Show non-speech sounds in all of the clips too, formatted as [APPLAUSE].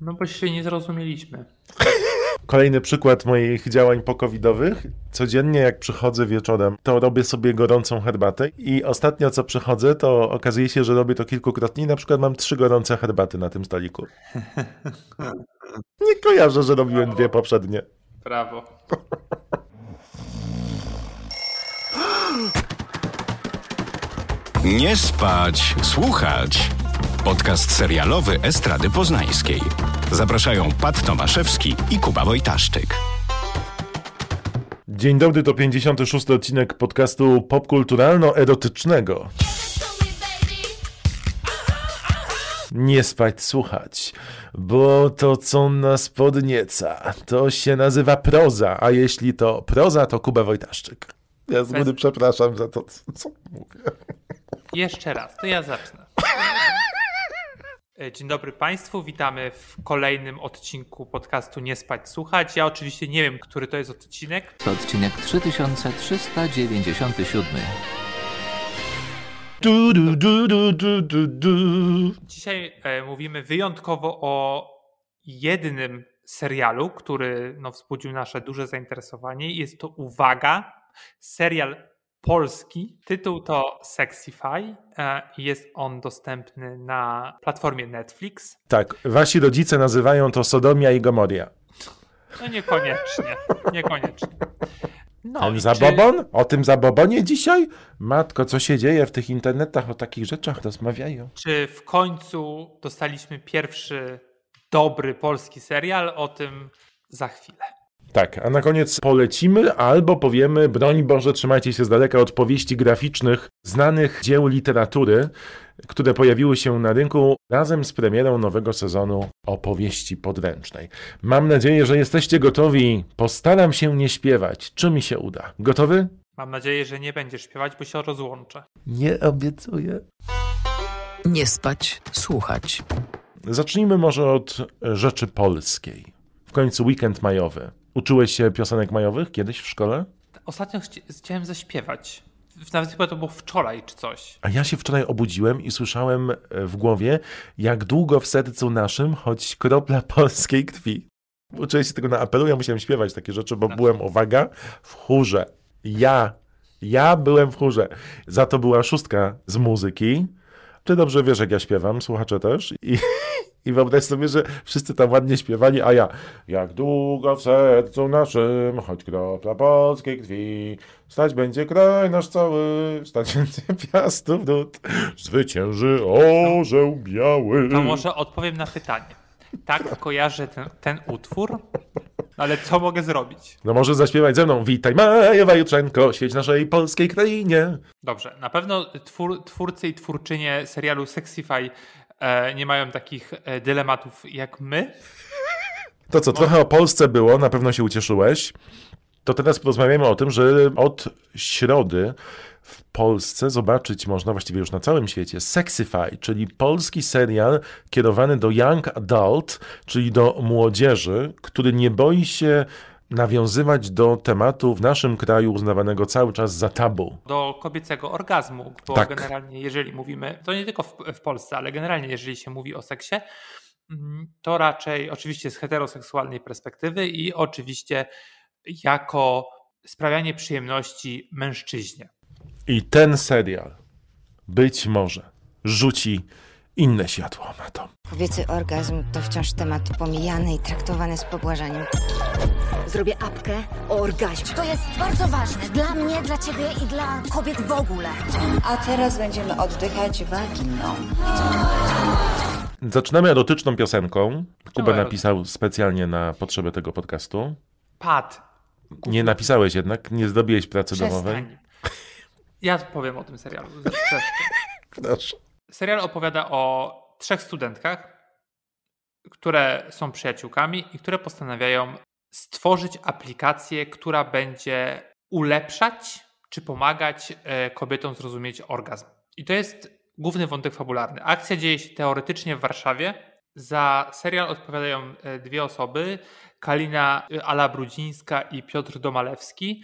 No bo się nie zrozumieliśmy. Kolejny przykład moich działań pokowidowych. Codziennie jak przychodzę wieczorem, to robię sobie gorącą herbatę i ostatnio co przychodzę, to okazuje się, że robię to kilkukrotnie i na przykład mam trzy gorące herbaty na tym stoliku. Nie kojarzę, że robiłem dwie poprzednie. Brawo. Nie spać, słuchać. Podcast serialowy Estrady Poznańskiej. Zapraszają Pat Tomaszewski i Kuba Wojtaszczyk. Dzień dobry, to 56 odcinek podcastu popkulturalno-erotycznego. Nie spać, słuchać, bo to co nas podnieca, to się nazywa proza, a jeśli to proza, to Kuba Wojtaszczyk. Ja z góry przepraszam za to, co mówię. Jeszcze raz, to ja zacznę. E, Dzień dobry Państwu, witamy w kolejnym odcinku podcastu Nie spać, słuchać. Ja oczywiście nie wiem, który to jest odcinek. To odcinek 3397. Du, du, du, du, du, du, du. Dzisiaj e, mówimy wyjątkowo o jednym serialu, który no, wzbudził nasze duże zainteresowanie. Jest to, uwaga, serial polski. Tytuł to Sexify e, jest on dostępny na platformie Netflix. Tak, wasi rodzice nazywają to Sodomia i Gomoria. No niekoniecznie, niekoniecznie. No, Ten zabobon? O tym zabobonie dzisiaj? Matko, co się dzieje w tych internetach? O takich rzeczach rozmawiają. Czy, czy w końcu dostaliśmy pierwszy dobry polski serial? O tym za chwilę. Tak, a na koniec polecimy albo powiemy, broń Boże, trzymajcie się z daleka od powieści graficznych znanych dzieł literatury, które pojawiły się na rynku razem z premierą nowego sezonu opowieści podręcznej. Mam nadzieję, że jesteście gotowi. Postaram się nie śpiewać. Czy mi się uda? Gotowy? Mam nadzieję, że nie będziesz śpiewać, bo się rozłączę. Nie obiecuję. Nie spać, słuchać. Zacznijmy może od rzeczy polskiej. W końcu weekend majowy. Uczyłeś się piosenek majowych kiedyś w szkole? Ostatnio chci- chciałem zaśpiewać. Nawet chyba to było wczoraj czy coś. A ja się wczoraj obudziłem i słyszałem e, w głowie, jak długo w sercu naszym, choć kropla [LAUGHS] polskiej krwi. Uczyłem się tego na apelu, ja musiałem śpiewać takie rzeczy, bo byłem, uwaga, w chórze. Ja, ja byłem w chórze. Za to była szóstka z muzyki. Ty dobrze wiesz, jak ja śpiewam, słuchacze też. I, [LAUGHS] i wyobraź sobie, że wszyscy tam ładnie śpiewali, a ja jak długo w sercu naszym, choć kropla polskiej krwi, stać będzie kraj nasz cały, stać [LAUGHS] będzie piastów ród, zwycięży orzeł biały. To może odpowiem na pytanie. Tak kojarzę ten, ten utwór, ale co mogę zrobić? No może zaśpiewać ze mną, witaj Majowa Jutrzenko, świeć naszej polskiej krainie. Dobrze, na pewno twór, twórcy i twórczynie serialu Sexify nie mają takich e, dylematów jak my. To co, trochę o Polsce było, na pewno się ucieszyłeś. To teraz porozmawiamy o tym, że od środy w Polsce zobaczyć można właściwie już na całym świecie Sexify, czyli polski serial kierowany do young adult, czyli do młodzieży, który nie boi się nawiązywać do tematu w naszym kraju uznawanego cały czas za tabu. do kobiecego orgazmu, bo Tak. generalnie jeżeli mówimy, to nie tylko w, w Polsce, ale generalnie jeżeli się mówi o seksie, mm, to raczej oczywiście z heteroseksualnej perspektywy i oczywiście jako sprawianie przyjemności mężczyźnie. I ten serial być może rzuci inne światło na to. Kobiecy orgazm to wciąż temat pomijany i traktowany z pobłażaniem. Zrobię apkę o orgazmie. To jest bardzo ważne dla mnie, dla ciebie i dla kobiet w ogóle. A teraz będziemy oddychać waginą. Zaczynamy erotyczną piosenką. Kuba erotyczną. napisał specjalnie na potrzeby tego podcastu. Pat, Nie napisałeś jednak, nie zdobiłeś pracy domowej. przestań. Ja powiem o tym serialu. Proszę. Serial opowiada o trzech studentkach, które są przyjaciółkami i które postanawiają stworzyć aplikację, która będzie ulepszać czy pomagać e, kobietom zrozumieć orgazm. I to jest główny wątek fabularny. Akcja dzieje się teoretycznie w Warszawie. Za serial odpowiadają e, dwie osoby: Kalina e, Ala Brudzińska i Piotr Domalewski,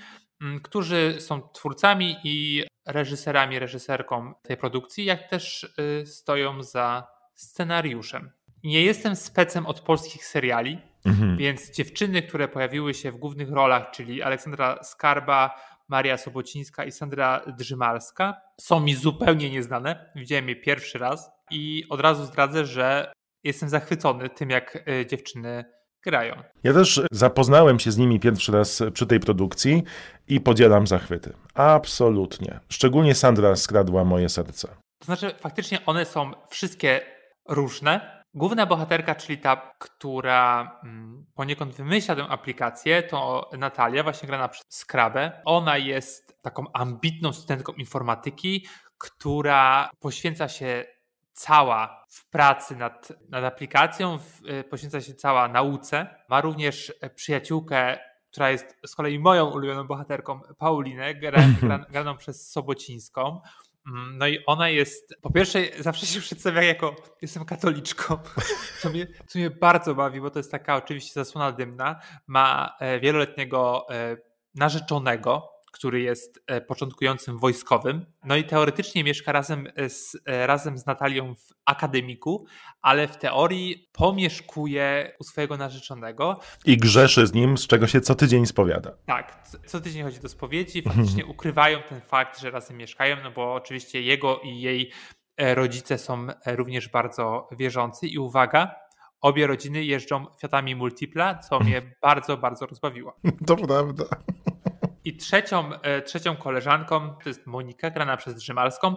którzy są twórcami i reżyserami, reżyserką tej produkcji, jak też y, stoją za scenariuszem. Nie jestem specem od polskich seriali, Mhm. więc dziewczyny, które pojawiły się w głównych rolach, czyli Aleksandra Skarba, Maria Sobocińska i Sandra Drzymalska, są mi zupełnie nieznane. Widziałem je pierwszy raz i od razu zdradzę, że jestem zachwycony tym, jak y, dziewczyny grają. Ja też zapoznałem się z nimi pierwszy raz przy tej produkcji i podzielam zachwyty. Absolutnie. Szczególnie Sandra skradła moje serce. To znaczy, faktycznie one są wszystkie różne. Główna bohaterka, czyli ta, która mm, poniekąd wymyśla tę aplikację, to Natalia, właśnie grana przez Skrabę. Ona jest taką ambitną studentką informatyki, która poświęca się cała w pracy nad, nad aplikacją, w, y, poświęca się cała nauce. Ma również e, przyjaciółkę, która jest z kolei moją ulubioną bohaterką, Paulinę, gra, graną przez Sobocińską. Mm, No i ona jest, po pierwsze, zawsze się przedstawia jako jestem katoliczką, [LAUGHS] co mnie, co mnie bardzo bawi, bo to jest taka oczywiście zasłona dymna. Ma e, wieloletniego e, narzeczonego, który jest e, początkującym wojskowym. No i teoretycznie mieszka razem z, e, razem z Natalią w akademiku, ale w teorii pomieszkuje u swojego narzeczonego. I grzeszy z nim, z czego się co tydzień spowiada. Tak, co- tydzień chodzi do spowiedzi, faktycznie ukrywają ten fakt, że razem mieszkają, no bo oczywiście jego i jej e, rodzice są e, również bardzo wierzący i uwaga, obie rodziny jeżdżą Fiatami Multipla, co mnie bardzo, bardzo rozbawiło. [LAUGHS] To prawda. I trzecią, e, trzecią koleżanką to jest Monika, grana przez Drzymalską,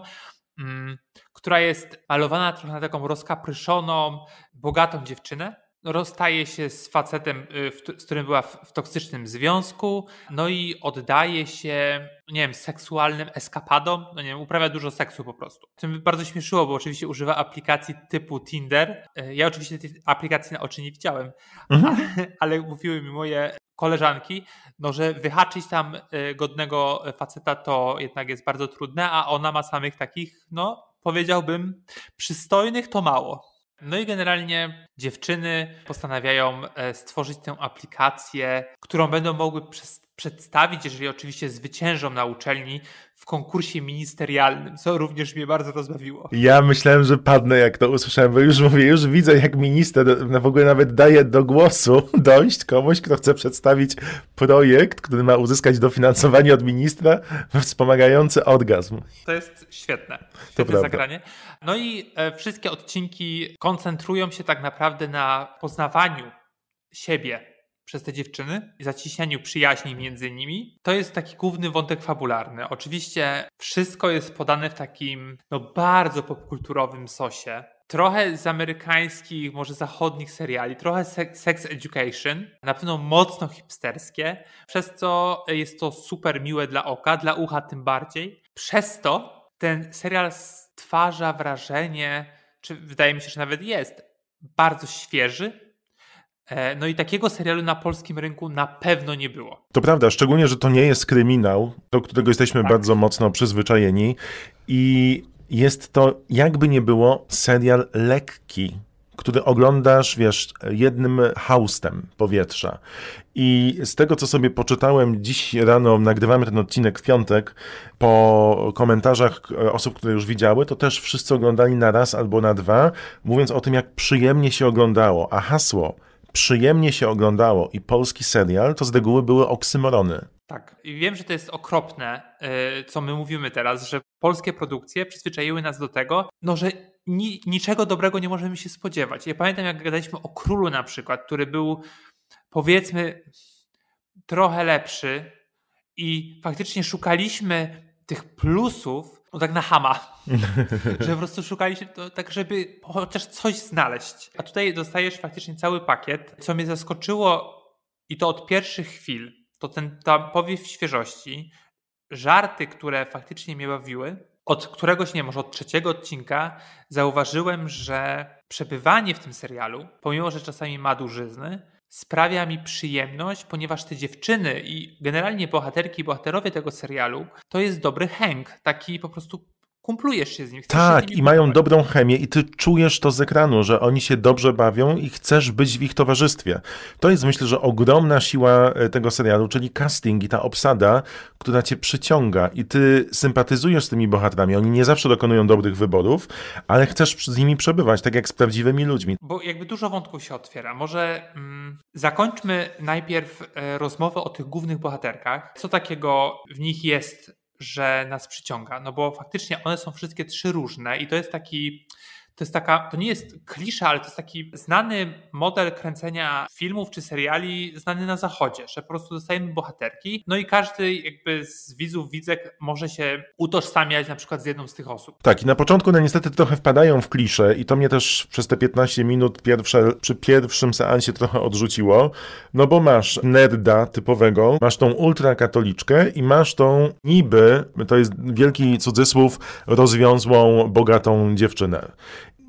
mm, która jest malowana trochę na taką rozkapryszoną, bogatą dziewczynę. No, Rozstaje się z facetem, y, z którym była w, toksycznym związku, no i oddaje się, nie wiem, seksualnym eskapadom, no nie wiem, uprawia dużo seksu po prostu. To mnie bardzo śmieszyło, bo oczywiście używa aplikacji typu Tinder. Y, Ja oczywiście tej aplikacji na oczy nie widziałem, ale, ale mówiły mi moje koleżanki, no, że wyhaczyć tam y, godnego faceta to jednak jest bardzo trudne, a ona ma samych takich, no powiedziałbym, przystojnych to mało. No i generalnie dziewczyny postanawiają e, stworzyć tę aplikację, którą będą mogły przes- przedstawić, jeżeli oczywiście zwyciężą na uczelni w konkursie ministerialnym, co również mnie bardzo rozbawiło. Ja myślałem, że padnę, jak to usłyszałem, bo już mówię, już widzę, jak minister w ogóle nawet daje do głosu [LAUGHS] dojść komuś, kto chce przedstawić projekt, który ma uzyskać dofinansowanie od ministra wspomagający orgazm. To jest świetne. Świetne prawda. zagranie. No i e, wszystkie odcinki koncentrują się tak naprawdę na poznawaniu siebie przez te dziewczyny i zacieśnianiu przyjaźni między nimi. To jest taki główny wątek fabularny. Oczywiście wszystko jest podane w takim no, bardzo popkulturowym sosie. Trochę z amerykańskich, może zachodnich seriali, trochę se- sex education, na pewno mocno hipsterskie, przez co jest to super miłe dla oka, dla ucha tym bardziej. Przez to ten serial stwarza wrażenie, czy wydaje mi się, że nawet jest, bardzo świeży. E, No i takiego serialu na polskim rynku na pewno nie było. To prawda, szczególnie, że to nie jest kryminał, do którego jesteśmy Tak. bardzo mocno przyzwyczajeni i jest to, jakby nie było, serial lekki, który oglądasz, wiesz, jednym haustem powietrza. I z tego, co sobie poczytałem dziś rano, nagrywamy ten odcinek w piątek, po komentarzach e, osób, które już widziały, to też wszyscy oglądali na raz albo na dwa, mówiąc o tym, jak przyjemnie się oglądało. A hasło przyjemnie się oglądało i polski serial to z reguły były oksymorony. Tak. I wiem, że to jest okropne, yy, co my mówimy teraz, że polskie produkcje przyzwyczaiły nas do tego, no, że ni niczego dobrego nie możemy się spodziewać. Ja pamiętam, jak gadaliśmy o królu na przykład, który był powiedzmy trochę lepszy i faktycznie szukaliśmy tych plusów, no tak na hama, [LAUGHS] że po prostu szukaliśmy to tak, żeby chociaż coś znaleźć. A tutaj dostajesz faktycznie cały pakiet. Co mnie zaskoczyło i to od pierwszych chwil, to ten ta powiew świeżości, żarty, które faktycznie mnie bawiły. Od któregoś, nie może od trzeciego odcinka zauważyłem, że przebywanie w tym serialu, pomimo że czasami ma dużyzny, sprawia mi przyjemność, ponieważ te dziewczyny i generalnie bohaterki i bohaterowie tego serialu to jest dobry hęg, taki po prostu kumplujesz się z nimi. Tak, z nimi i mają dobrą chemię, i ty czujesz to z ekranu, że oni się dobrze bawią i chcesz być w ich towarzystwie. To jest myślę, że ogromna siła e, tego serialu, czyli casting i ta obsada, która cię przyciąga i ty sympatyzujesz z tymi bohaterami. Oni nie zawsze dokonują dobrych wyborów, ale chcesz z nimi przebywać, tak jak z prawdziwymi ludźmi. Bo jakby dużo wątków się otwiera. Może mm, zakończmy najpierw e, rozmowę o tych głównych bohaterkach. Co takiego w nich jest, że nas przyciąga? No bo faktycznie one są wszystkie trzy różne i to jest taki. To jest taka, to nie jest klisza, ale to jest taki znany model kręcenia filmów czy seriali znany na zachodzie, że po prostu dostajemy bohaterki, no i każdy jakby z widzów, widzek może się utożsamiać na przykład z jedną z tych osób. Tak, i na początku no niestety trochę wpadają w klisze i to mnie też przez te 15 minut pierwsze, przy pierwszym seansie trochę odrzuciło, no bo masz nerda typowego, masz tą ultrakatoliczkę i masz tą niby, to jest wielki cudzysłów, rozwiązłą, bogatą dziewczynę.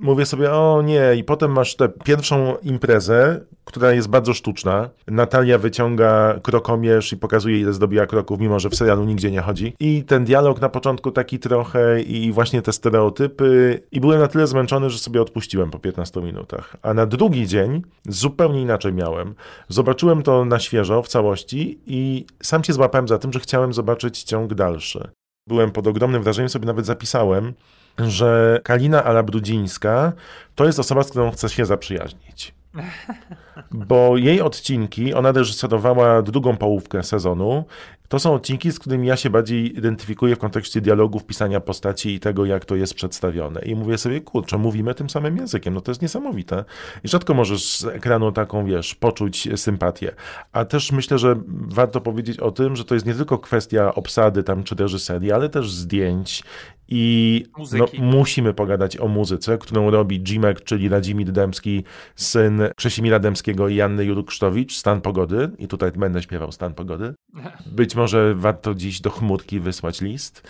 Mówię sobie, o nie, i potem masz tę pierwszą imprezę, która jest bardzo sztuczna. Natalia wyciąga krokomierz i pokazuje, ile zdobiła kroków, mimo że w serialu nigdzie nie chodzi. I ten dialog na początku taki trochę, i właśnie te stereotypy. I byłem na tyle zmęczony, że sobie odpuściłem po 15 minutach. A na drugi dzień zupełnie inaczej miałem. Zobaczyłem to na świeżo, w całości, i sam się złapałem za tym, że chciałem zobaczyć ciąg dalszy. Byłem pod ogromnym wrażeniem, sobie nawet zapisałem, że Kalina Alabrudzińska to jest osoba, z którą chcę się zaprzyjaźnić. [LAUGHS] Bo jej odcinki, ona reżyserowała drugą połówkę sezonu. To są odcinki, z którymi ja się bardziej identyfikuję w kontekście dialogów, pisania postaci i tego, jak to jest przedstawione. I mówię sobie, kurczę, mówimy tym samym językiem, no to jest niesamowite. I rzadko możesz z ekranu taką, wiesz, poczuć sympatię. A też myślę, że warto powiedzieć o tym, że to jest nie tylko kwestia obsady tam czy reżyserii, ale też zdjęć i no, musimy pogadać o muzyce, którą robi Jimek, czyli Radzimir Dębski, syn Krzesimira Dębskiego i Janny Jurksztowicz, Stan Pogody. I tutaj będę śpiewał Stan Pogody. [LAUGHS] Być może warto dziś do chmurki wysłać list.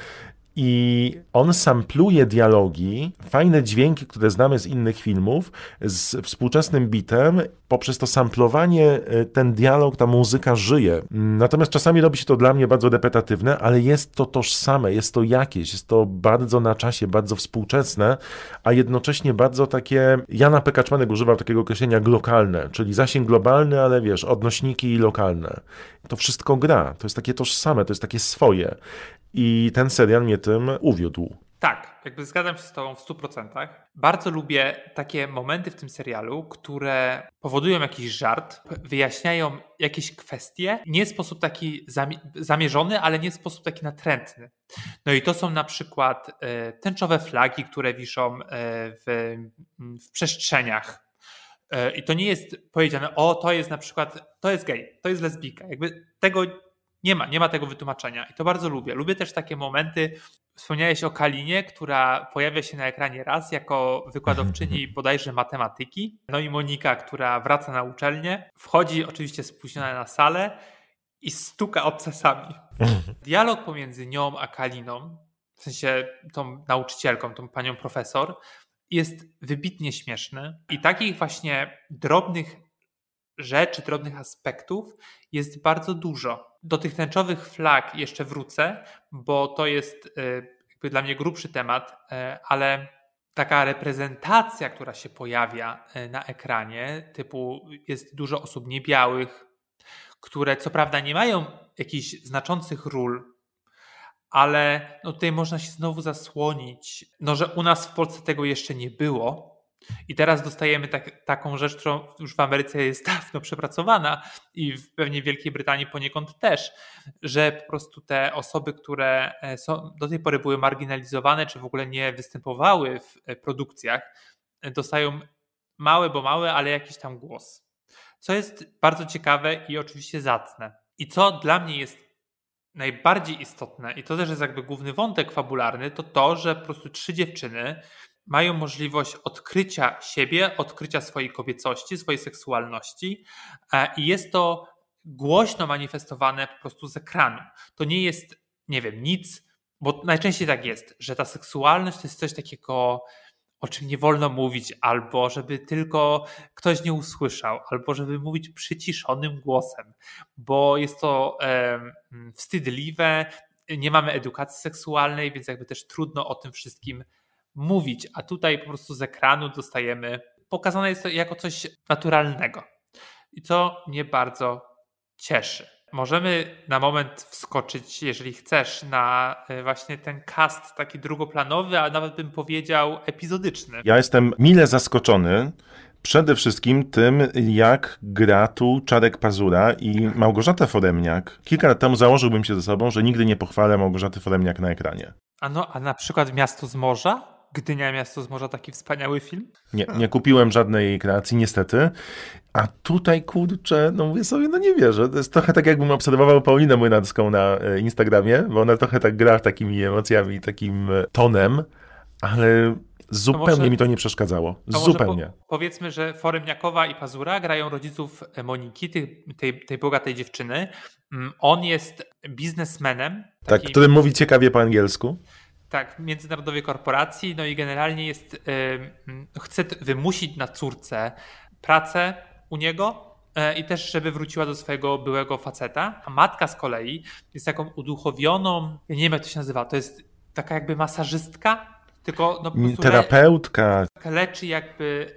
I on sampluje dialogi, fajne dźwięki, które znamy z innych filmów, z współczesnym bitem. Poprzez to samplowanie y, ten dialog, ta muzyka żyje. Natomiast czasami robi się to dla mnie bardzo repetatywne, ale jest to tożsame, jest to jakieś, jest to bardzo na czasie, bardzo współczesne, a jednocześnie bardzo takie. Jana P. Kaczmanek używał takiego określenia glokalne, czyli zasięg globalny, ale wiesz, odnośniki lokalne. To wszystko gra, to jest takie tożsame, to jest takie swoje. I ten serial mnie tym uwiódł. Tak, jakby zgadzam się z Tobą w 100%. Bardzo lubię takie momenty w tym serialu, które powodują jakiś żart, wyjaśniają jakieś kwestie, nie w sposób taki zami- zamierzony, ale nie w sposób taki natrętny. No i to są na przykład e, tęczowe flagi, które wiszą e, w, w przestrzeniach. E, I to nie jest powiedziane, o, to jest na przykład, to jest gej, to jest lesbijka. Jakby tego nie ma, nie ma tego wytłumaczenia i to bardzo lubię. Lubię też takie momenty, wspomniałeś o Kalinie, która pojawia się na ekranie raz jako wykładowczyni bodajże matematyki, no i Monika, która wraca na uczelnię, wchodzi oczywiście spóźniona na salę i stuka obcasami. Dialog pomiędzy nią a Kaliną, w sensie tą nauczycielką, tą panią profesor, jest wybitnie śmieszny i takich właśnie drobnych rzeczy, drobnych aspektów jest bardzo dużo. Do tych tęczowych flag jeszcze wrócę, bo to jest y, jakby dla mnie grubszy temat, y, ale taka reprezentacja, która się pojawia y, na ekranie, typu jest dużo osób niebiałych, które co prawda nie mają jakichś znaczących ról, ale no tutaj można się znowu zasłonić, no że u nas w Polsce tego jeszcze nie było, i teraz dostajemy tak, taką rzecz, którą już w Ameryce jest [LAUGHS] dawno przepracowana i w pewnie w Wielkiej Brytanii poniekąd też, że po prostu te osoby, które e, są, do tej pory były marginalizowane, czy w ogóle nie występowały w e, produkcjach, e, dostają małe, bo małe, ale jakiś tam głos. Co jest bardzo ciekawe i oczywiście zacne. I co dla mnie jest najbardziej istotne, i to też jest jakby główny wątek fabularny, to to, że po prostu trzy dziewczyny mają możliwość odkrycia siebie, odkrycia swojej kobiecości, swojej seksualności i jest to głośno manifestowane po prostu z ekranu. To nie jest, nie wiem, nic, bo najczęściej tak jest, że ta seksualność to jest coś takiego, o czym nie wolno mówić, albo żeby tylko ktoś nie usłyszał, albo żeby mówić przyciszonym głosem, bo jest to e, wstydliwe, nie mamy edukacji seksualnej, więc jakby też trudno o tym wszystkim mówić, a tutaj po prostu z ekranu dostajemy, pokazane jest to jako coś naturalnego. I to mnie bardzo cieszy. Możemy na moment wskoczyć, jeżeli chcesz, na e, właśnie ten cast taki drugoplanowy, a nawet bym powiedział epizodyczny. Ja jestem mile zaskoczony przede wszystkim tym, jak gra tu Czarek Pazura i Małgorzata Foremniak. Kilka lat temu założyłbym się ze sobą, że nigdy nie pochwalę Małgorzaty Foremniak na ekranie. A, no, a na przykład Miasto z Morza? Gdynia Miasto z Morza, taki wspaniały film? Nie, nie kupiłem żadnej kreacji, niestety. A tutaj, kurczę, no mówię sobie, no nie wierzę. To jest trochę tak, jakbym obserwował Paulinę Młynacką na e, Instagramie, bo ona trochę tak gra takimi emocjami, takim e, tonem, ale zupełnie może- mi to nie przeszkadzało. Zupełnie. Po, powiedzmy, że Foremniakowa i Pazura grają rodziców Moniki, tej, tej, tej bogatej dziewczyny. Mm, On jest biznesmenem. Tak, takim- który mówi ciekawie po angielsku. Tak, międzynarodowej korporacji, no i generalnie jest, chce wymusić na córce pracę u niego e, i też, żeby wróciła do swojego byłego faceta. A matka z kolei jest taką uduchowioną, nie wiem jak to się nazywa, to jest taka jakby masażystka, tylko no Terapeutka leczy jakby,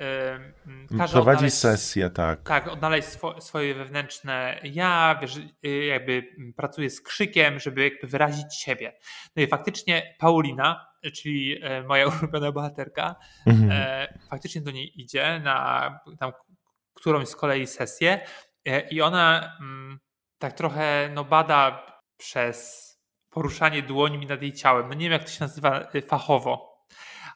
każe prowadzi odnaleźć- sesję, tak. tak, odnaleźć swo, swoje wewnętrzne ja, wiesz, y, jakby pracuje z krzykiem, żeby jakby wyrazić siebie. No i faktycznie Paulina, czyli e, moja [LAUGHS] ulubiona bohaterka, Mhm. e, faktycznie do niej idzie na tam którąś z kolei sesję e, i ona mm, tak trochę no, bada przez poruszanie dłońmi nad jej ciałem. No nie wiem, jak to się nazywa y, fachowo,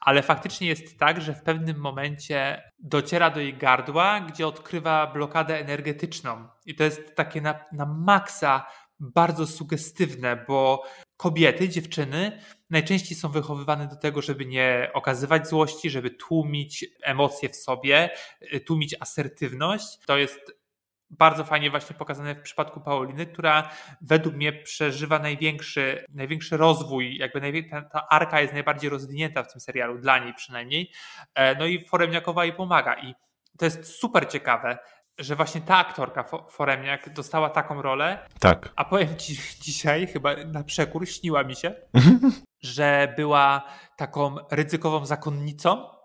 ale faktycznie jest tak, że w pewnym momencie dociera do jej gardła, gdzie odkrywa blokadę energetyczną. I to jest takie na, na maksa bardzo sugestywne, bo kobiety, dziewczyny najczęściej są wychowywane do tego, żeby nie okazywać złości, żeby tłumić emocje w sobie, y, tłumić asertywność. To jest bardzo fajnie właśnie pokazane w przypadku Pauliny, która według mnie przeżywa największy, największy rozwój, jakby najwię- ta, ta arka jest najbardziej rozwinięta w tym serialu, dla niej przynajmniej. E, No i Foremniakowa jej pomaga i to jest super ciekawe, że właśnie ta aktorka Fo- Foremniak dostała taką rolę, Tak. a powiem ci [LAUGHS] dzisiaj, chyba na przekór, śniła mi się, że była taką ryzykową zakonnicą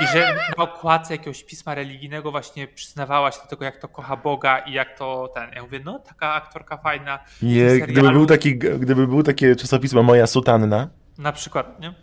i że na okładce jakiegoś pisma religijnego właśnie przyznawała się do tego, jak to kocha Boga i jak to ten. Ja mówię, no taka aktorka fajna. Je, gdyby, był taki, gdyby był takie czasopismo Moja Sutanna, Na przykład, nie?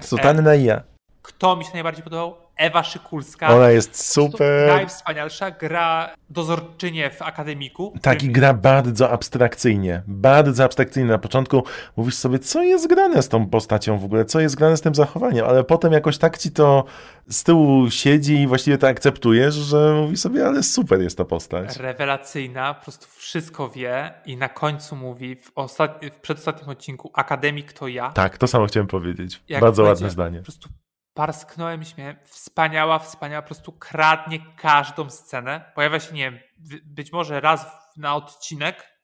Sutanna i ja. Kto mi się najbardziej podobał? Ewa Szykulska. Ona jest super. Najwspanialsza gra dozorczynię w akademiku. Tak, i gra bardzo abstrakcyjnie. Bardzo abstrakcyjnie. Na początku mówisz sobie, co jest grane z tą postacią w ogóle, co jest grane z tym zachowaniem, ale potem jakoś tak ci to z tyłu siedzi i właściwie to akceptujesz, że mówisz sobie, ale super jest ta postać. rewelacyjna, po prostu wszystko wie i na końcu mówi w, ostatni, w przedostatnim odcinku Akademik to ja. Tak, to samo chciałem powiedzieć. Jak bardzo ładne zdanie. Po prostu parsknąłem śmiechem. Wspaniała, wspaniała, po prostu kradnie każdą scenę. Pojawia się, nie wiem, być może raz na odcinek.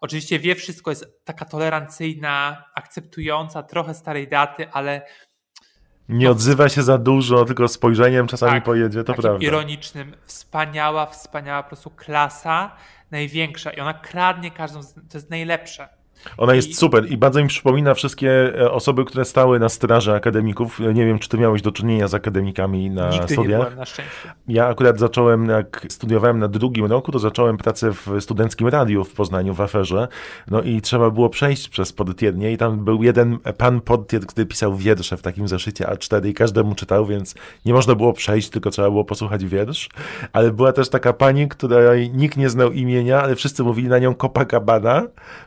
Oczywiście wie wszystko, jest taka tolerancyjna, akceptująca, trochę starej daty, ale Nie odzywa się za dużo, tylko spojrzeniem czasami Tak, pojedzie, to prawda. ironicznym. Wspaniała, wspaniała po prostu klasa, największa i ona kradnie każdą, to jest najlepsze. Ona I- jest super i bardzo mi przypomina wszystkie e, osoby, które stały na straży akademików. Nie wiem, czy ty miałeś do czynienia z akademikami na Nigdy nie studiach. byłem na szczęście. Ja akurat zacząłem, jak studiowałem na drugim roku, to zacząłem pracę w studenckim radiu w Poznaniu, w aferze. No i trzeba było przejść przez podtiednie i tam był jeden pan podtied, który pisał wiersze w takim zeszycie A4 i każdemu czytał, więc nie można było przejść, tylko trzeba było posłuchać wiersz. Ale była też taka pani, której nikt nie znał imienia, ale wszyscy mówili na nią Copacabana,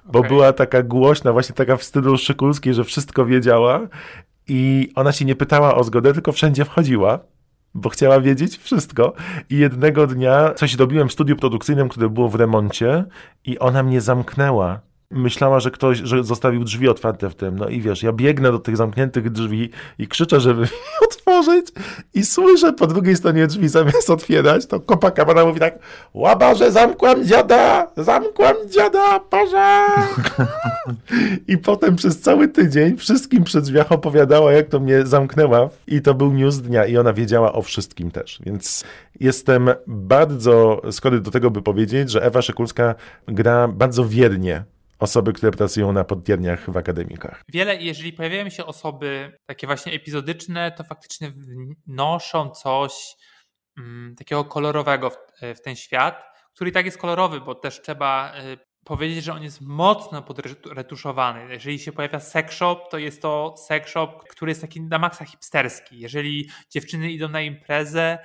bo Okej. była taka głośna, właśnie taka w stylu Szykulskiej, że wszystko wiedziała i ona się nie pytała o zgodę, tylko wszędzie wchodziła bo chciała wiedzieć wszystko. I jednego dnia coś robiłem w studiu produkcyjnym, które było w remoncie i ona mnie zamknęła. Myślała, że ktoś, że zostawił drzwi otwarte w tym. No i wiesz, ja biegnę do tych zamkniętych drzwi i krzyczę, żeby [LAUGHS] otworzyć i słyszę po drugiej stronie drzwi zamiast otwierać, to Copacabana mówi tak Łabarze, zamkłam dziada! Zamkłam dziada! Pożar! I potem przez cały tydzień wszystkim przy drzwiach opowiadała, jak to mnie zamknęła i to był news dnia i ona wiedziała o wszystkim też. Więc jestem bardzo skory do tego, by powiedzieć, że Ewa Szykulska gra bardzo wiernie osoby, które pracują na podwierniach w akademikach. Wiele, jeżeli pojawiają się osoby takie właśnie epizodyczne, to faktycznie wnoszą coś mm, takiego kolorowego w, w, ten świat, który i tak jest kolorowy, bo też trzeba y, powiedzieć, że on jest mocno podretuszowany. Jeżeli się pojawia sex shop, to jest to sex shop, który jest taki na maksa hipsterski. Jeżeli dziewczyny idą na imprezę,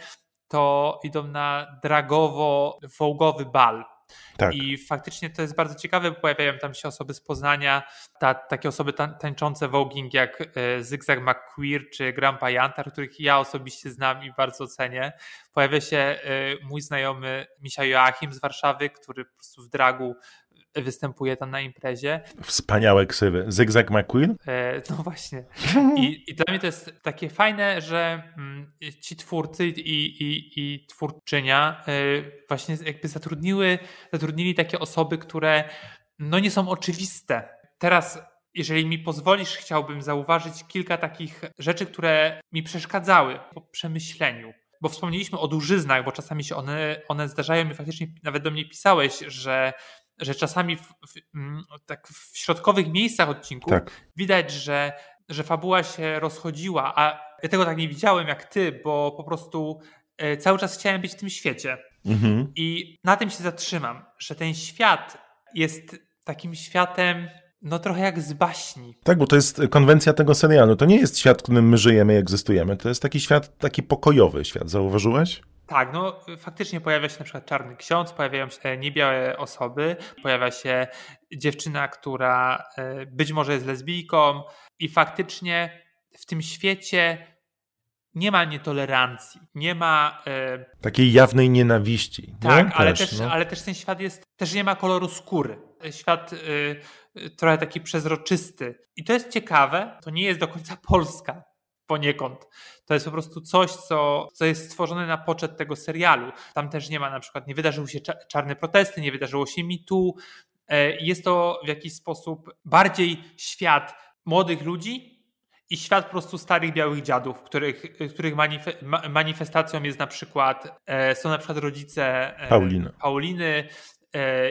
to idą na dragowo-wołgowy bal. Tak. I faktycznie to jest bardzo ciekawe, pojawiają tam się osoby z Poznania, ta, takie osoby tańczące voguing jak e, Zygzak McQueer czy Grandpa Jantar, których ja osobiście znam i bardzo cenię. Pojawia się e, mój znajomy Misia Joachim z Warszawy, który po prostu w dragu występuje tam na imprezie. Wspaniałe ksywy. Zygzak McQueen? E, no właśnie. [LAUGHS] I, I, dla mnie to jest takie fajne, że mm, ci twórcy i, i, i twórczynia e, właśnie jakby zatrudniły, zatrudnili takie osoby, które no nie są oczywiste. Teraz jeżeli mi pozwolisz, chciałbym zauważyć kilka takich rzeczy, które mi przeszkadzały po przemyśleniu. Bo wspomnieliśmy o dużyznach, bo czasami się one, one zdarzają i faktycznie nawet do mnie pisałeś, że że czasami w, w, mm, tak w środkowych miejscach odcinku tak. widać, że, że fabuła się rozchodziła, a ja tego tak nie widziałem jak ty, bo po prostu e, cały czas chciałem być w tym świecie. Mhm. I na tym się zatrzymam, że ten świat jest takim światem no trochę jak z baśni. Tak, bo to jest konwencja tego serialu. To nie jest świat, w którym my żyjemy i egzystujemy. To jest taki świat, taki pokojowy świat. Zauważyłeś? Tak, no faktycznie pojawia się na przykład czarny ksiądz, pojawiają się niebiałe osoby, pojawia się dziewczyna, która e, być może jest lesbijką i faktycznie w tym świecie nie ma nietolerancji, nie ma. E... Takiej jawnej nienawiści. Tak, ale, też, też no. ale też ten świat jest, też nie ma koloru skóry. Świat e, trochę taki przezroczysty. I to jest ciekawe, to nie jest do końca [LAUGHS] Polska poniekąd. To jest po prostu coś, co, co jest stworzone na poczet tego serialu. Tam też nie ma na przykład, nie wydarzyły się czarne protesty, nie wydarzyło się mitu. E, jest to w jakiś sposób bardziej świat młodych ludzi i świat po prostu starych białych dziadów, których, których manifestacją jest na przykład, e, są na przykład rodzice e, Pauliny. Pauliny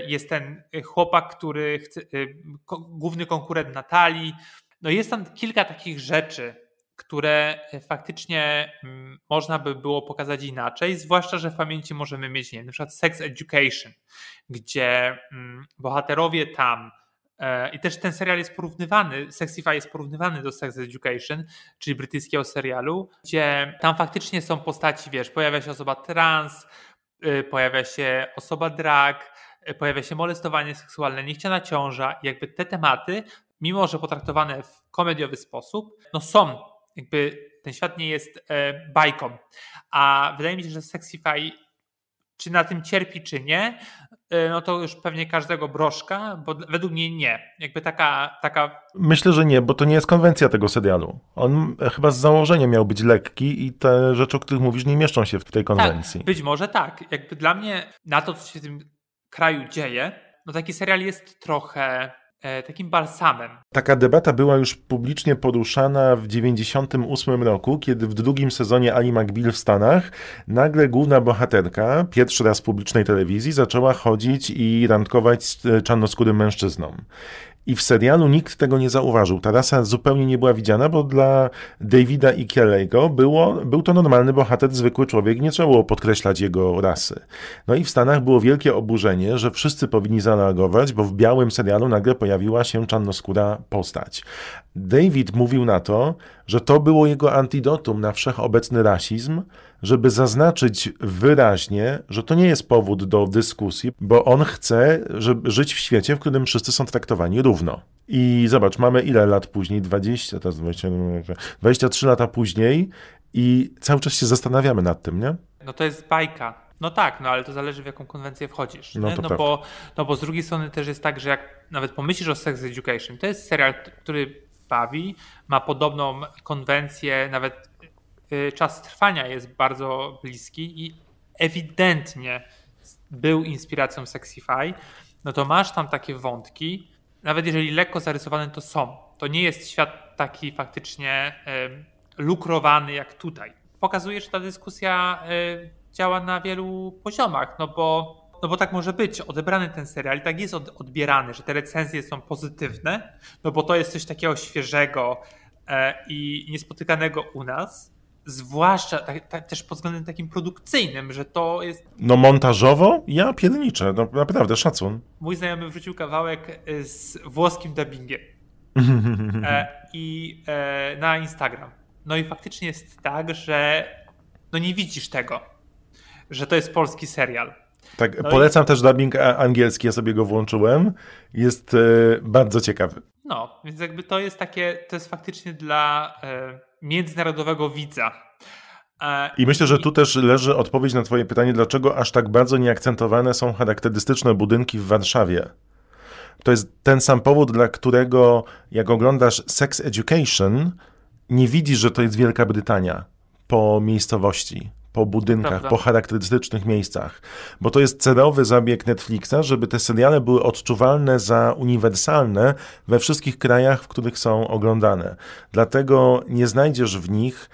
jest ten chłopak, który chce, główny konkurent Natalii. No jest tam kilka takich rzeczy, które e, faktycznie mm, można by było pokazać inaczej, zwłaszcza, że w pamięci możemy mieć, nie wiem, na przykład Sex Education, gdzie mm, bohaterowie tam e, i też ten serial jest porównywany, Sexify jest porównywany do Sex Education, czyli brytyjskiego serialu, gdzie tam faktycznie są postaci, wiesz, pojawia się osoba trans, e, pojawia się osoba drag, pojawia się molestowanie seksualne, niechciana ciąża, jakby te tematy, mimo że potraktowane w komediowy sposób, no są jakby ten świat nie jest e, bajką. A wydaje mi się, że Sexify czy na tym cierpi, czy nie, e, no to już pewnie każdego broszka, bo według mnie nie. Jakby taka, taka. Myślę, że nie, bo to nie jest konwencja tego serialu. On chyba z założenia miał być lekki i te rzeczy, o których mówisz, nie mieszczą się w tej konwencji. Tak, być może tak. Jakby dla mnie na to, co się w tym kraju dzieje, no taki serial jest trochę E, takim balsamem. Taka debata była już publicznie poruszana w 1998 roku, kiedy w drugim sezonie Ali McBeal w Stanach nagle główna bohaterka, pierwszy raz w publicznej telewizji, zaczęła chodzić i randkować z e, czarnoskórym mężczyzną. I w serialu nikt tego nie zauważył. Ta rasa zupełnie nie była widziana, bo dla Davida i Kelly'ego było, był to normalny bohater, zwykły człowiek, nie trzeba było podkreślać jego rasy. No i w Stanach było wielkie oburzenie, że wszyscy powinni zareagować, bo w białym serialu nagle pojawiła się czarnoskóra postać. David mówił na to, że to było jego antidotum na wszechobecny rasizm, żeby zaznaczyć wyraźnie, że to nie jest powód do dyskusji, bo on chce żeby żyć w świecie, w którym wszyscy są traktowani równo. I zobacz, mamy ile lat później? 20, teraz 20, 23 lata później i cały czas się zastanawiamy nad tym, nie? No to jest bajka. No tak, no ale to zależy w jaką konwencję wchodzisz. No, no, bo, no bo z drugiej strony też jest tak, że jak nawet pomyślisz o Sex Education, to jest serial, który bawi, ma podobną konwencję, nawet y, czas trwania jest bardzo bliski i ewidentnie był inspiracją Sexify, no to masz tam takie wątki, nawet jeżeli lekko zarysowane to są. To nie jest świat taki faktycznie lukrowany jak tutaj. Pokazuje, że ta dyskusja y, działa na wielu poziomach, no bo no bo tak może być, odebrany ten serial i tak jest od, odbierany, że te recenzje są pozytywne, no bo to jest coś takiego świeżego e, i niespotykanego u nas, zwłaszcza tak, tak, też pod względem takim produkcyjnym, że to jest... No montażowo? Ja pierniczę, no naprawdę, szacun. Mój znajomy wrzucił kawałek e, z włoskim dubbingiem [LAUGHS] e, i na Instagram. No i faktycznie jest tak, że no nie widzisz tego, że to jest polski serial. Tak, No polecam też dubbing angielski, ja sobie go włączyłem. Jest e, bardzo ciekawy. No, więc jakby to jest takie, to jest faktycznie dla e, międzynarodowego widza. E, I myślę, że tu też leży odpowiedź na Twoje pytanie, dlaczego aż tak bardzo nieakcentowane są charakterystyczne budynki w Warszawie. To jest ten sam powód, dla którego jak oglądasz Sex Education, nie widzisz, że to jest Wielka Brytania po miejscowości, po budynkach, Prawda. po charakterystycznych miejscach. Bo to jest celowy zabieg Netflixa, żeby te seriale były odczuwalne za uniwersalne we wszystkich krajach, w których są oglądane. Dlatego nie znajdziesz w nich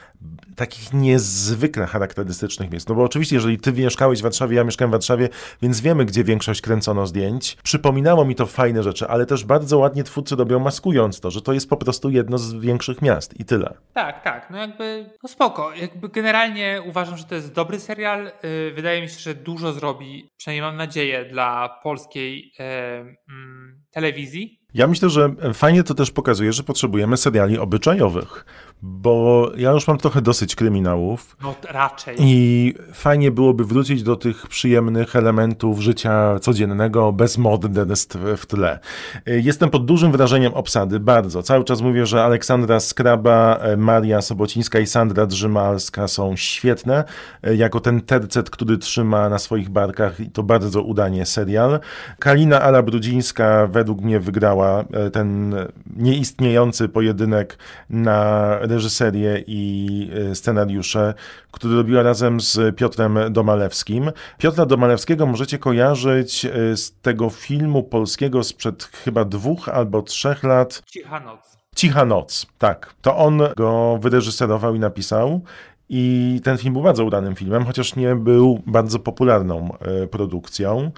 takich niezwykle charakterystycznych miejsc. No bo oczywiście, jeżeli ty mieszkałeś w Warszawie, ja mieszkałem w Warszawie, więc wiemy, gdzie większość kręcono zdjęć. Przypominało mi to fajne rzeczy, ale też bardzo ładnie twórcy robią maskując to, że to jest po prostu jedno z większych miast i tyle. Tak, tak, no jakby, no spoko. Jakby generalnie uważam, że to jest dobry serial. Y, Wydaje mi się, że dużo zrobi, przynajmniej mam nadzieję, dla polskiej e, mm, telewizji. Ja myślę, że fajnie to też pokazuje, że potrzebujemy seriali obyczajowych, bo ja już mam trochę dosyć kryminałów. No raczej. I fajnie byłoby wrócić do tych przyjemnych elementów życia codziennego, bez morderstw w tle. Jestem pod dużym wrażeniem obsady, bardzo. Cały czas mówię, że Aleksandra Skraba, Maria Sobocińska i Sandra Drzymalska są świetne, jako ten tercet, który trzyma na swoich barkach i to bardzo udanie serial. Kalina Ala Brudzińska według mnie wygrała e, ten nieistniejący pojedynek na reżyserię i e, scenariusze, który robiła razem z Piotrem Domalewskim. Piotra Domalewskiego możecie kojarzyć e, z tego filmu polskiego sprzed chyba dwóch albo trzech lat. Cicha noc. Cicha noc, tak. To on go wyreżyserował i napisał. I ten film był bardzo udanym filmem, chociaż nie był bardzo popularną e, produkcją.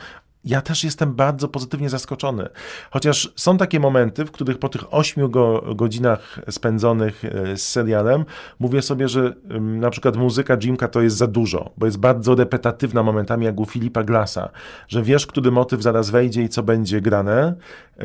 Ja też jestem bardzo pozytywnie zaskoczony. Chociaż są takie momenty, w których po tych ośmiu go, godzinach spędzonych e, z serialem mówię sobie, że na przykład muzyka Jimka to jest za dużo, bo jest bardzo repetatywna momentami jak u Filipa Glasa, że wiesz, który motyw zaraz wejdzie i co będzie grane,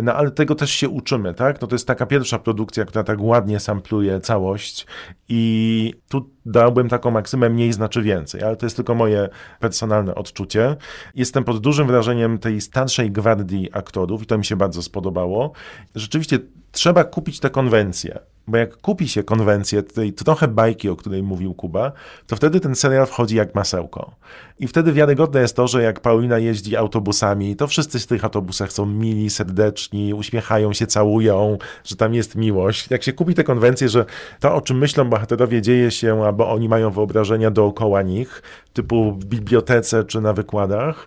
no ale tego też się uczymy, tak? No to jest taka pierwsza produkcja, która tak ładnie sampluje całość i tu dałbym taką maksymę mniej znaczy więcej, ale to jest tylko moje personalne odczucie. Jestem pod dużym wrażeniem tej starszej gwardii aktorów i to mi się bardzo spodobało. Rzeczywiście trzeba kupić te konwencje, bo jak kupi się konwencję tej trochę bajki, o której mówił Kuba, to wtedy ten serial wchodzi jak masełko. I wtedy wiarygodne jest to, że jak Paulina jeździ autobusami, to wszyscy w tych autobusach są mili, serdeczni, uśmiechają się, całują, że tam jest miłość. Jak się kupi te konwencje, że to, o czym myślą bohaterowie, dzieje się, albo oni mają wyobrażenia dookoła nich, typu w bibliotece czy na wykładach,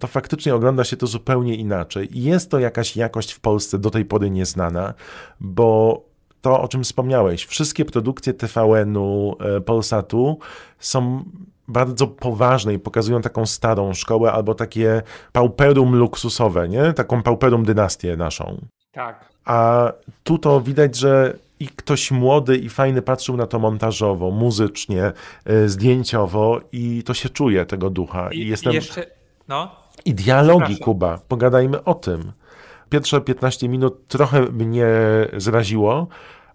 to faktycznie ogląda się to zupełnie inaczej. I jest to jakaś jakość w Polsce do tej pory nieznana, bo to, o czym wspomniałeś, wszystkie produkcje TVN-u, e, Polsatu są bardzo poważne i pokazują taką starą szkołę albo takie pauperum luksusowe, nie? Taką pauperum dynastię naszą. Tak. A tu to widać, że i ktoś młody i fajny patrzył na to montażowo, muzycznie, e, zdjęciowo i to się czuje tego ducha. I, I, jestem... jeszcze, no, I dialogi. Kuba, pogadajmy o tym. Pierwsze 15 minut trochę mnie zraziło,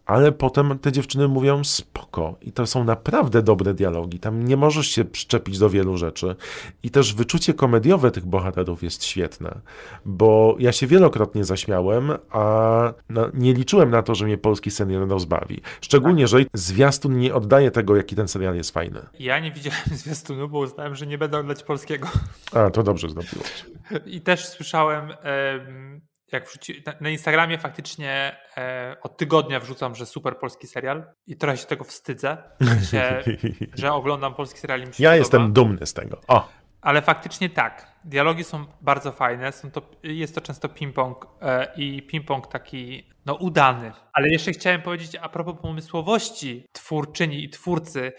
ale potem te dziewczyny mówią spoko. I to są naprawdę dobre dialogi. Tam nie możesz się przyczepić do wielu rzeczy. I też wyczucie komediowe tych bohaterów jest świetne, bo ja się wielokrotnie zaśmiałem, a nie liczyłem na to, że mnie polski serial rozbawi. Szczególnie, że zwiastun nie oddaje tego, jaki ten serial jest fajny. ja nie widziałem [LAUGHS] zwiastunu, bo uznałem, że nie będę oglądać polskiego. A, to dobrze zrobiłeś. I też słyszałem, em, jak wrzuci, na, Instagramie faktycznie e, od tygodnia wrzucam, że super polski serial i trochę się tego wstydzę, sensie, [LAUGHS] że oglądam polski serial Ja podoba. jestem dumny z tego. O! Ale faktycznie tak. Dialogi są bardzo fajne. Są to, jest to często ping-pong e, i ping-pong taki no, udany. Ale jeszcze chciałem powiedzieć a propos pomysłowości twórczyni i twórcy.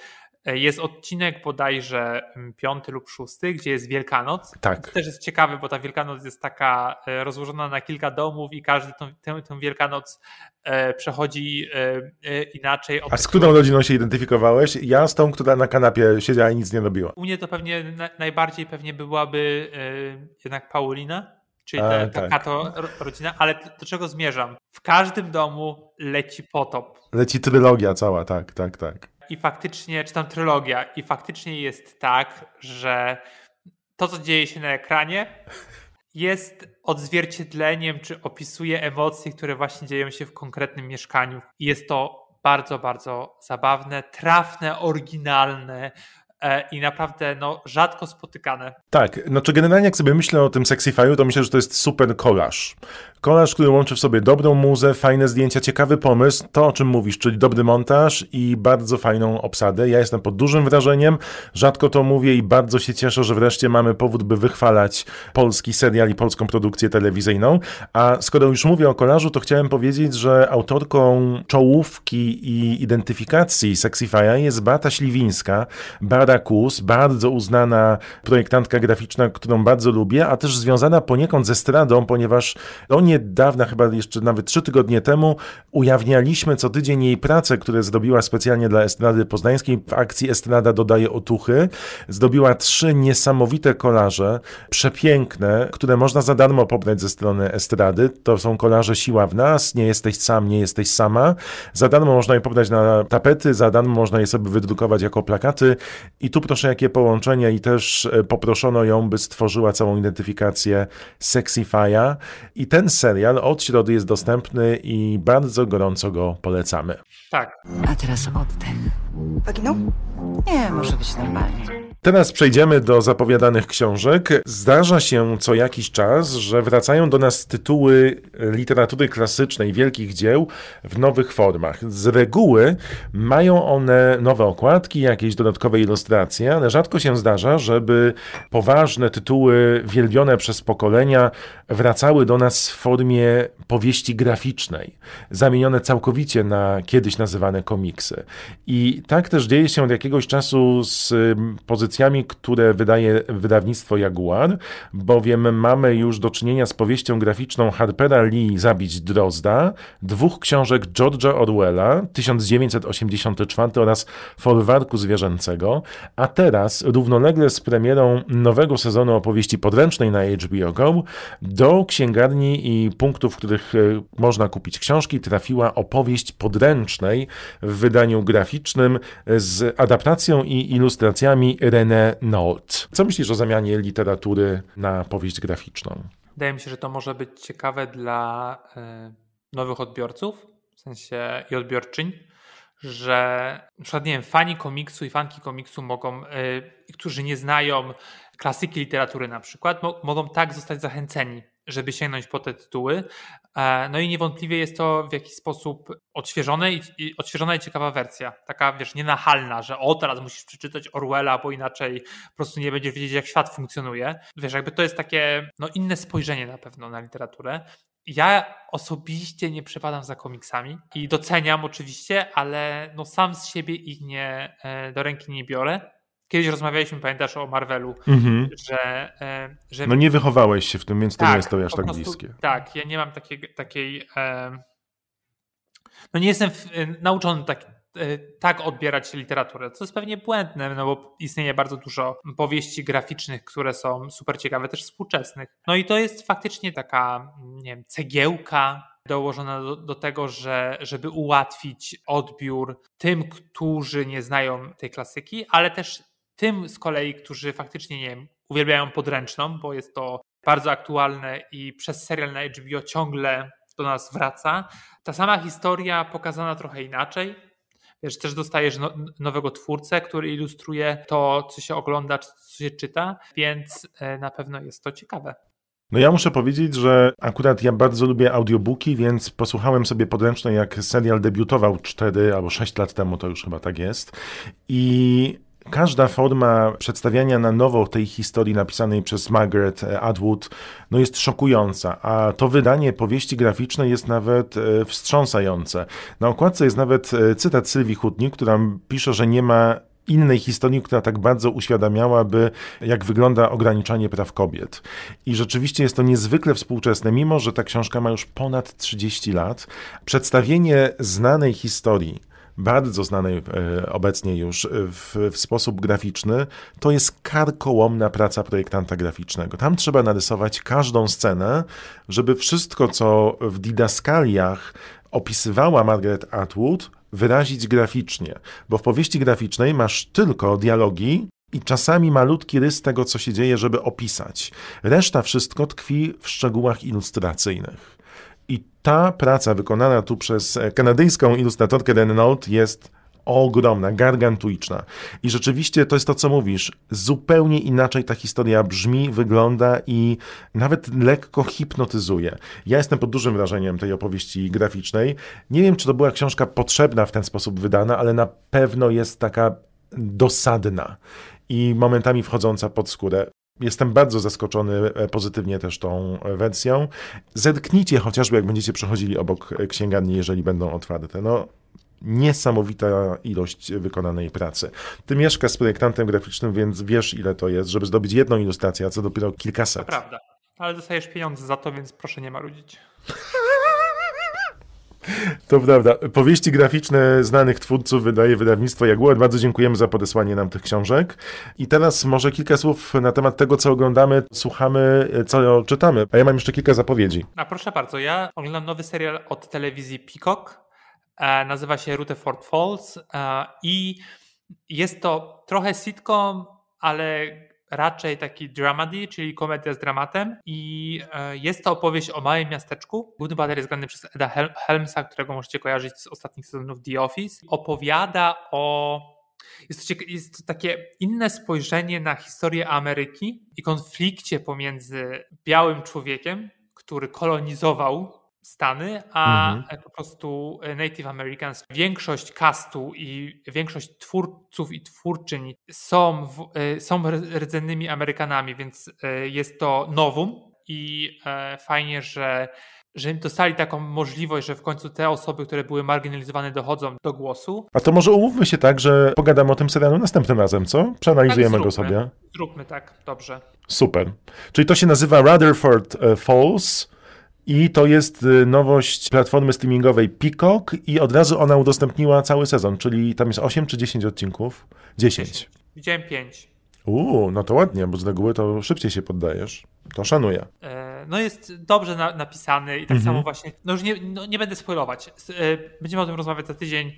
E, jest odcinek bodajże mm, piąty lub szósty, gdzie jest Wielkanoc. Tak. To też jest ciekawe, bo ta Wielkanoc jest taka e, rozłożona na kilka domów i każdy tą, tę, tę Wielkanoc e, przechodzi inaczej. A z którą rodziną się identyfikowałeś? Ja z tą, która na kanapie siedziała i nic nie robiła. U mnie to pewnie najbardziej pewnie byłaby jednak Paulina czyli A, ta, tak. to rodzina, ale do czego zmierzam? W każdym domu leci potop. Leci trylogia cała, tak, tak, tak. I faktycznie, czy tam trylogia, i faktycznie jest tak, że to, co dzieje się na ekranie, jest odzwierciedleniem, czy opisuje emocje, które właśnie dzieją się w konkretnym mieszkaniu. I jest to bardzo, bardzo zabawne, trafne, oryginalne, i naprawdę no, rzadko spotykane. Tak, znaczy generalnie jak sobie myślę o tym Sexify'u, to myślę, że to jest super kolaż. Kolaż, który łączy w sobie dobrą muzę, fajne zdjęcia, ciekawy pomysł, to o czym mówisz, czyli dobry montaż i bardzo fajną obsadę. Ja jestem pod dużym wrażeniem, rzadko to mówię i bardzo się cieszę, że wreszcie mamy powód, by wychwalać polski serial i polską produkcję telewizyjną. A skoro już mówię o kolażu, to chciałem powiedzieć, że autorką czołówki i identyfikacji Sexify'a jest Beata Śliwińska, Barbara Kus, bardzo uznana projektantka graficzna, którą bardzo lubię, a też związana poniekąd ze Stradą, ponieważ do niedawna, chyba jeszcze nawet trzy tygodnie temu, ujawnialiśmy co tydzień jej pracę, które zrobiła specjalnie dla Estrady Poznańskiej. W akcji Estrada dodaje otuchy. Zdobiła trzy niesamowite kolaże, przepiękne, które można za darmo pobrać ze strony Estrady. To są kolaże Siła w nas, nie jesteś sam, nie jesteś sama. Za darmo można je pobrać na tapety, za darmo można je sobie wydrukować jako plakaty i tu proszę jakie połączenie i też e, poproszono ją, by stworzyła całą identyfikację Sexify'a i ten serial od środy jest dostępny i bardzo gorąco go polecamy. Tak. A teraz oddech. Paginą? Nie, może być normalnie. Teraz przejdziemy do zapowiadanych książek. Zdarza się co jakiś czas, że wracają do nas tytuły literatury klasycznej, wielkich dzieł w nowych formach. Z reguły mają one nowe okładki, jakieś dodatkowe ilustracje, ale rzadko się zdarza, żeby poważne tytuły wielbione przez pokolenia wracały do nas w formie powieści graficznej, zamienione całkowicie na kiedyś nazywane komiksy. I tak też dzieje się od jakiegoś czasu z pozycją które wydaje wydawnictwo Jaguar, bowiem mamy już do czynienia z powieścią graficzną Harpera Lee Zabić Drozda, dwóch książek George'a Orwella 1984 oraz Folwarku Zwierzęcego, a teraz równolegle z premierą nowego sezonu opowieści podręcznej na HBO Go do księgarni i punktów, w których e, można kupić książki, trafiła opowieść podręcznej w wydaniu graficznym z adaptacją i ilustracjami René Co myślisz o zamianie literatury na powieść graficzną? Wydaje mi się, że to może być ciekawe dla y, nowych odbiorców, w sensie i odbiorczyń, że na przykład, nie wiem, fani komiksu i fanki komiksu mogą, y, którzy nie znają klasyki literatury na przykład, mo mogą tak zostać zachęceni żeby sięgnąć po te tytuły. E, no i niewątpliwie jest to w jakiś sposób odświeżone i, i, odświeżona i ciekawa wersja. Taka, wiesz, nienachalna, że o, teraz musisz przeczytać Orwella, bo inaczej po prostu nie będziesz wiedzieć, jak świat funkcjonuje. Wiesz, jakby to jest takie no, inne spojrzenie na pewno na literaturę. Ja osobiście nie przepadam za komiksami i doceniam oczywiście, ale no sam z siebie ich nie, e, do ręki nie biorę. Kiedyś rozmawialiśmy, pamiętasz, o Marvelu, mhm. że, e, że. No nie wychowałeś się w tym, więc to tak, nie jest to aż tak prostu, bliskie. Tak, ja nie mam takiej. takiej e, no nie jestem w, e, nauczony tak, tak odbierać literaturę, co jest pewnie błędne, no bo istnieje bardzo dużo powieści graficznych, które są super ciekawe, też współczesnych. No i to jest faktycznie taka, nie wiem, cegiełka dołożona do, do, tego, że, żeby ułatwić odbiór tym, którzy nie znają tej klasyki, ale też tym z kolei, którzy faktycznie nie wiem, uwielbiają podręczną, bo jest to bardzo aktualne i przez serial na HBO ciągle do nas wraca. Ta sama historia pokazana trochę inaczej. Wiesz, też dostajesz no, nowego twórcę, który ilustruje to, co się ogląda, co się czyta, więc e, na pewno jest to ciekawe. No ja muszę powiedzieć, że akurat ja bardzo lubię audiobooki, więc posłuchałem sobie podręcznej, jak serial debiutował 4 albo 6 lat temu, to już chyba tak jest. I Każda forma przedstawiania na nowo tej historii napisanej przez Margaret Atwood no jest szokująca, a to wydanie powieści graficznej jest nawet e, wstrząsające. Na okładce jest nawet e, cytat Sylwii Hutnik, która pisze, że nie ma innej historii, która tak bardzo uświadamiałaby, jak wygląda ograniczanie praw kobiet. I rzeczywiście jest to niezwykle współczesne, mimo że ta książka ma już ponad 30 lat. Przedstawienie znanej historii, bardzo znanej e, obecnie już w, w, sposób graficzny, to jest karkołomna praca projektanta graficznego. Tam trzeba narysować każdą scenę, żeby wszystko, co w didaskaliach opisywała Margaret Atwood, wyrazić graficznie, bo w powieści graficznej masz tylko dialogi i czasami malutki rys tego, co się dzieje, żeby opisać. Reszta wszystko tkwi w szczegółach ilustracyjnych. I ta praca wykonana tu przez kanadyjską ilustratorkę Renault jest ogromna, gargantuiczna. I rzeczywiście to jest to, co mówisz. Zupełnie inaczej ta historia brzmi, wygląda i nawet lekko hipnotyzuje. Ja jestem pod dużym wrażeniem tej opowieści graficznej. Nie wiem, czy to była książka potrzebna w ten sposób wydana, ale na pewno jest taka dosadna i momentami wchodząca pod skórę. Jestem bardzo zaskoczony e, pozytywnie też tą wersją. Zerknijcie chociażby, jak będziecie przechodzili obok księgarni, jeżeli będą otwarte. No, niesamowita ilość wykonanej pracy. Ty mieszkasz z projektantem graficznym, więc wiesz, ile to jest, żeby zdobyć jedną ilustrację, a co dopiero kilkaset. To prawda, ale dostajesz pieniądze za to, więc proszę nie marudzić. To prawda. Powieści graficzne znanych twórców wydaje wydawnictwo Jaguar. Bardzo dziękujemy za podesłanie nam tych książek. I teraz może kilka słów na temat tego, co oglądamy, słuchamy, co czytamy. A ja mam jeszcze kilka zapowiedzi. A proszę bardzo, ja oglądam nowy serial od telewizji Peacock. E, nazywa się Rutherford Falls e, i jest to trochę sitcom, ale raczej taki dramedy, czyli komedia z dramatem i e, jest to opowieść o małym miasteczku. Główny bohater jest grany przez Eda Helmsa, którego możecie kojarzyć z ostatnich sezonów The Office. Opowiada o jest to, jest to takie inne spojrzenie na historię Ameryki i konflikcie pomiędzy białym człowiekiem, który kolonizował Stany, a mhm. po prostu Native Americans, większość castu i większość twórców i twórczyń są, w, e, są rdzennymi Amerykanami, więc e, jest to nowum i e, fajnie, że że dostali taką możliwość, że w końcu te osoby, które były marginalizowane, dochodzą do głosu. A to może umówmy się tak, że pogadamy o tym serialu następnym razem, co? Przeanalizujemy tak, go sobie. Zróbmy tak, dobrze. Super. Czyli to się nazywa Rutherford Falls. I to jest y, nowość platformy streamingowej Peacock i od razu ona udostępniła cały sezon, czyli tam jest 8 czy 10 odcinków? 10. Widziałem 5. Uuu, no to ładnie, bo z reguły to szybciej się poddajesz. To szanuję. E, no jest dobrze na, napisany i tak mhm. samo właśnie, no już nie, no nie będę spoilować. E, będziemy o tym rozmawiać za tydzień,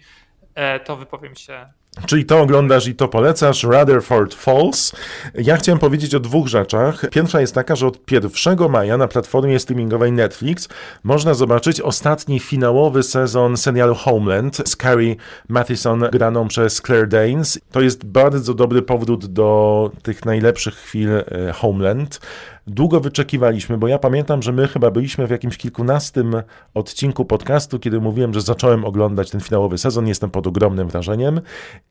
e, to wypowiem się Czyli to oglądasz i to polecasz, Rutherford Falls. Ja chciałem powiedzieć o dwóch rzeczach. Pierwsza jest taka, że od 1 maja na platformie streamingowej Netflix można zobaczyć ostatni finałowy sezon serialu Homeland z Carrie Mathison graną przez Claire Danes. To jest bardzo dobry powrót do tych najlepszych chwil e, Homeland długo wyczekiwaliśmy, bo ja pamiętam, że my chyba byliśmy w jakimś kilkunastym odcinku podcastu, kiedy mówiłem, że zacząłem oglądać ten finałowy sezon. Jestem pod ogromnym wrażeniem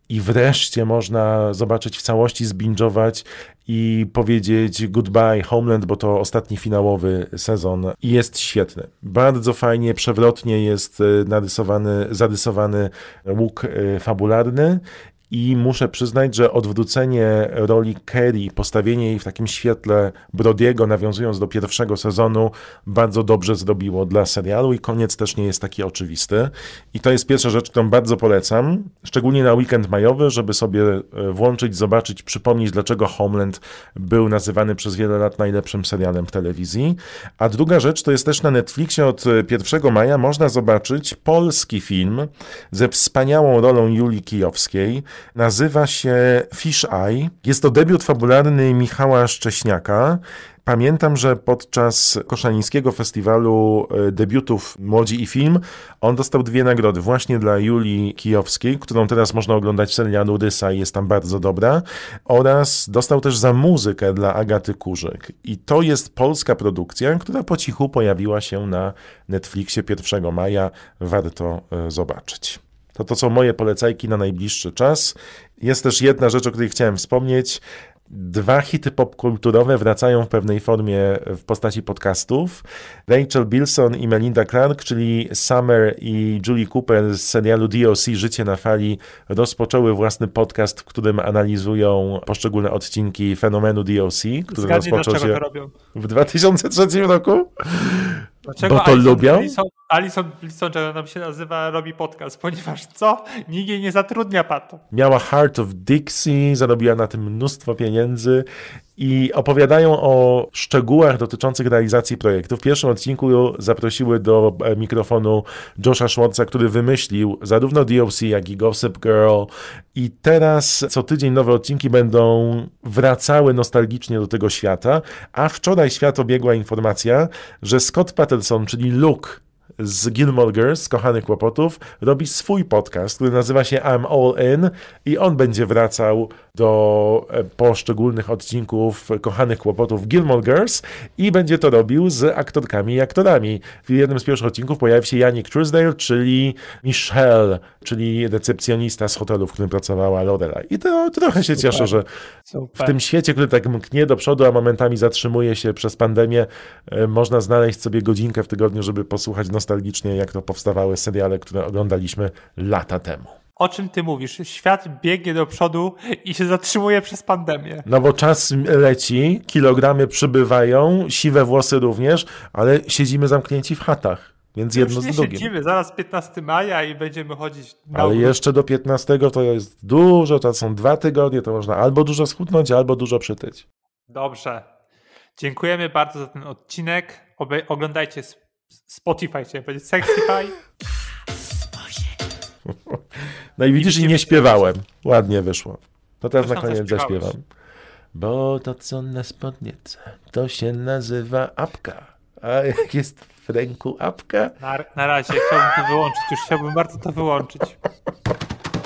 i wreszcie można zobaczyć w całości, zbingować i powiedzieć goodbye Homeland, bo to ostatni finałowy sezon i jest świetny. Bardzo fajnie, przewrotnie jest e, narysowany, zarysowany łuk e, fabularny i muszę przyznać, że odwrócenie roli Kerry, postawienie jej w takim świetle Brodiego, nawiązując do pierwszego sezonu, bardzo dobrze zrobiło dla serialu i koniec też nie jest taki oczywisty. I to jest pierwsza rzecz, którą bardzo polecam, szczególnie na weekend majowy, żeby sobie e, włączyć, zobaczyć, przypomnieć, dlaczego Homeland był nazywany przez wiele lat najlepszym serialem w telewizji. A druga rzecz to jest też na Netflixie od 1 maja można zobaczyć polski film ze wspaniałą rolą Julii Kijowskiej, nazywa się Fish Eye. Jest to debiut fabularny Michała Szcześniaka. Pamiętam, że podczas Koszalińskiego Festiwalu e, Debiutów Młodzi i Film on dostał dwie nagrody właśnie dla Julii Kijowskiej, którą teraz można oglądać w serialu Rysa i jest tam bardzo dobra, oraz dostał też za muzykę dla Agaty Kurzyk. I to jest polska produkcja, która po cichu pojawiła się na Netflixie 1 maja. Warto e, zobaczyć. To to są moje polecajki na najbliższy czas. Jest też jedna rzecz, o której chciałem wspomnieć. Dwa hity popkulturowe wracają w pewnej formie w postaci podcastów. Rachel Bilson i Melinda Clark, czyli Summer i Julie Cooper z serialu DOC Życie na fali, rozpoczęły własny podcast, w którym analizują poszczególne odcinki fenomenu DOC, który Zgadnij, rozpoczął się to robią. w 2003 roku. Dlaczego Bo to lubią? Alison, Alison nam się nazywa, robi podcast, ponieważ co? Jej nie zatrudnia, Pato. Miała Heart of Dixie, zarobiła na tym mnóstwo pieniędzy i opowiadają o szczegółach dotyczących realizacji projektu. W pierwszym odcinku zaprosiły do e, mikrofonu Josha Schwartza, który wymyślił zarówno DOC, jak i Gossip Girl. I teraz co tydzień nowe odcinki będą wracały nostalgicznie do tego świata, a wczoraj świat obiegła informacja, że Scott Patterson, czyli Luke, z Gilmore Girls, z Kochanych Kłopotów, robi swój podcast, który nazywa się I'm All In i on będzie wracał do e, poszczególnych odcinków Kochanych Kłopotów Gilmore Girls i będzie to robił z aktorkami i aktorami. W jednym z pierwszych odcinków pojawi się Yannick Truesdale, czyli Michelle, czyli recepcjonista z hotelu, w którym pracowała Lorelai. I to trochę się cieszę, że w Super. tym świecie, który tak mknie do przodu, a momentami zatrzymuje się przez pandemię, e, można znaleźć sobie godzinkę w tygodniu, żeby posłuchać nostalgicznie, jak to powstawały seriale, które oglądaliśmy lata temu. O czym ty mówisz? Świat biegnie do przodu i się zatrzymuje przez pandemię. No bo czas leci, kilogramy przybywają, siwe włosy również, ale siedzimy zamknięci w chatach, więc jedno Już nie z drugim. siedzimy, zaraz 15 maja i będziemy chodzić na Ale jeszcze do 15 to jest dużo, to są dwa tygodnie, to można albo dużo schudnąć, albo dużo przytyć. Dobrze. Dziękujemy bardzo za ten odcinek. Oglądajcie Spotify, chciałem powiedzieć Sexify. [LAUGHS] No i widzisz, i nie śpiewałem. Ładnie wyszło. To teraz na koniec zaśpiewam. Bo to co na spódnicy, to się nazywa apka. A jak jest w ręku apka, Na, na razie chciałbym to wyłączyć. Już chciałbym bardzo to wyłączyć.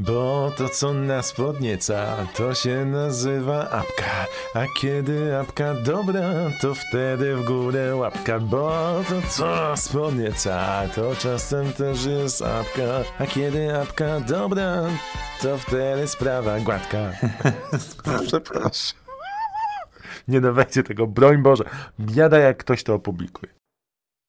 Bo to co nas podnieca, to się nazywa apka. A kiedy apka dobra, to wtedy w górę łapka. Bo to co nas podnieca, to czasem też jest apka. A kiedy apka dobra, to wtedy sprawa gładka. [LAUGHS] Przepraszam. Nie dawajcie tego, broń Boże. Biada jak ktoś to opublikuje.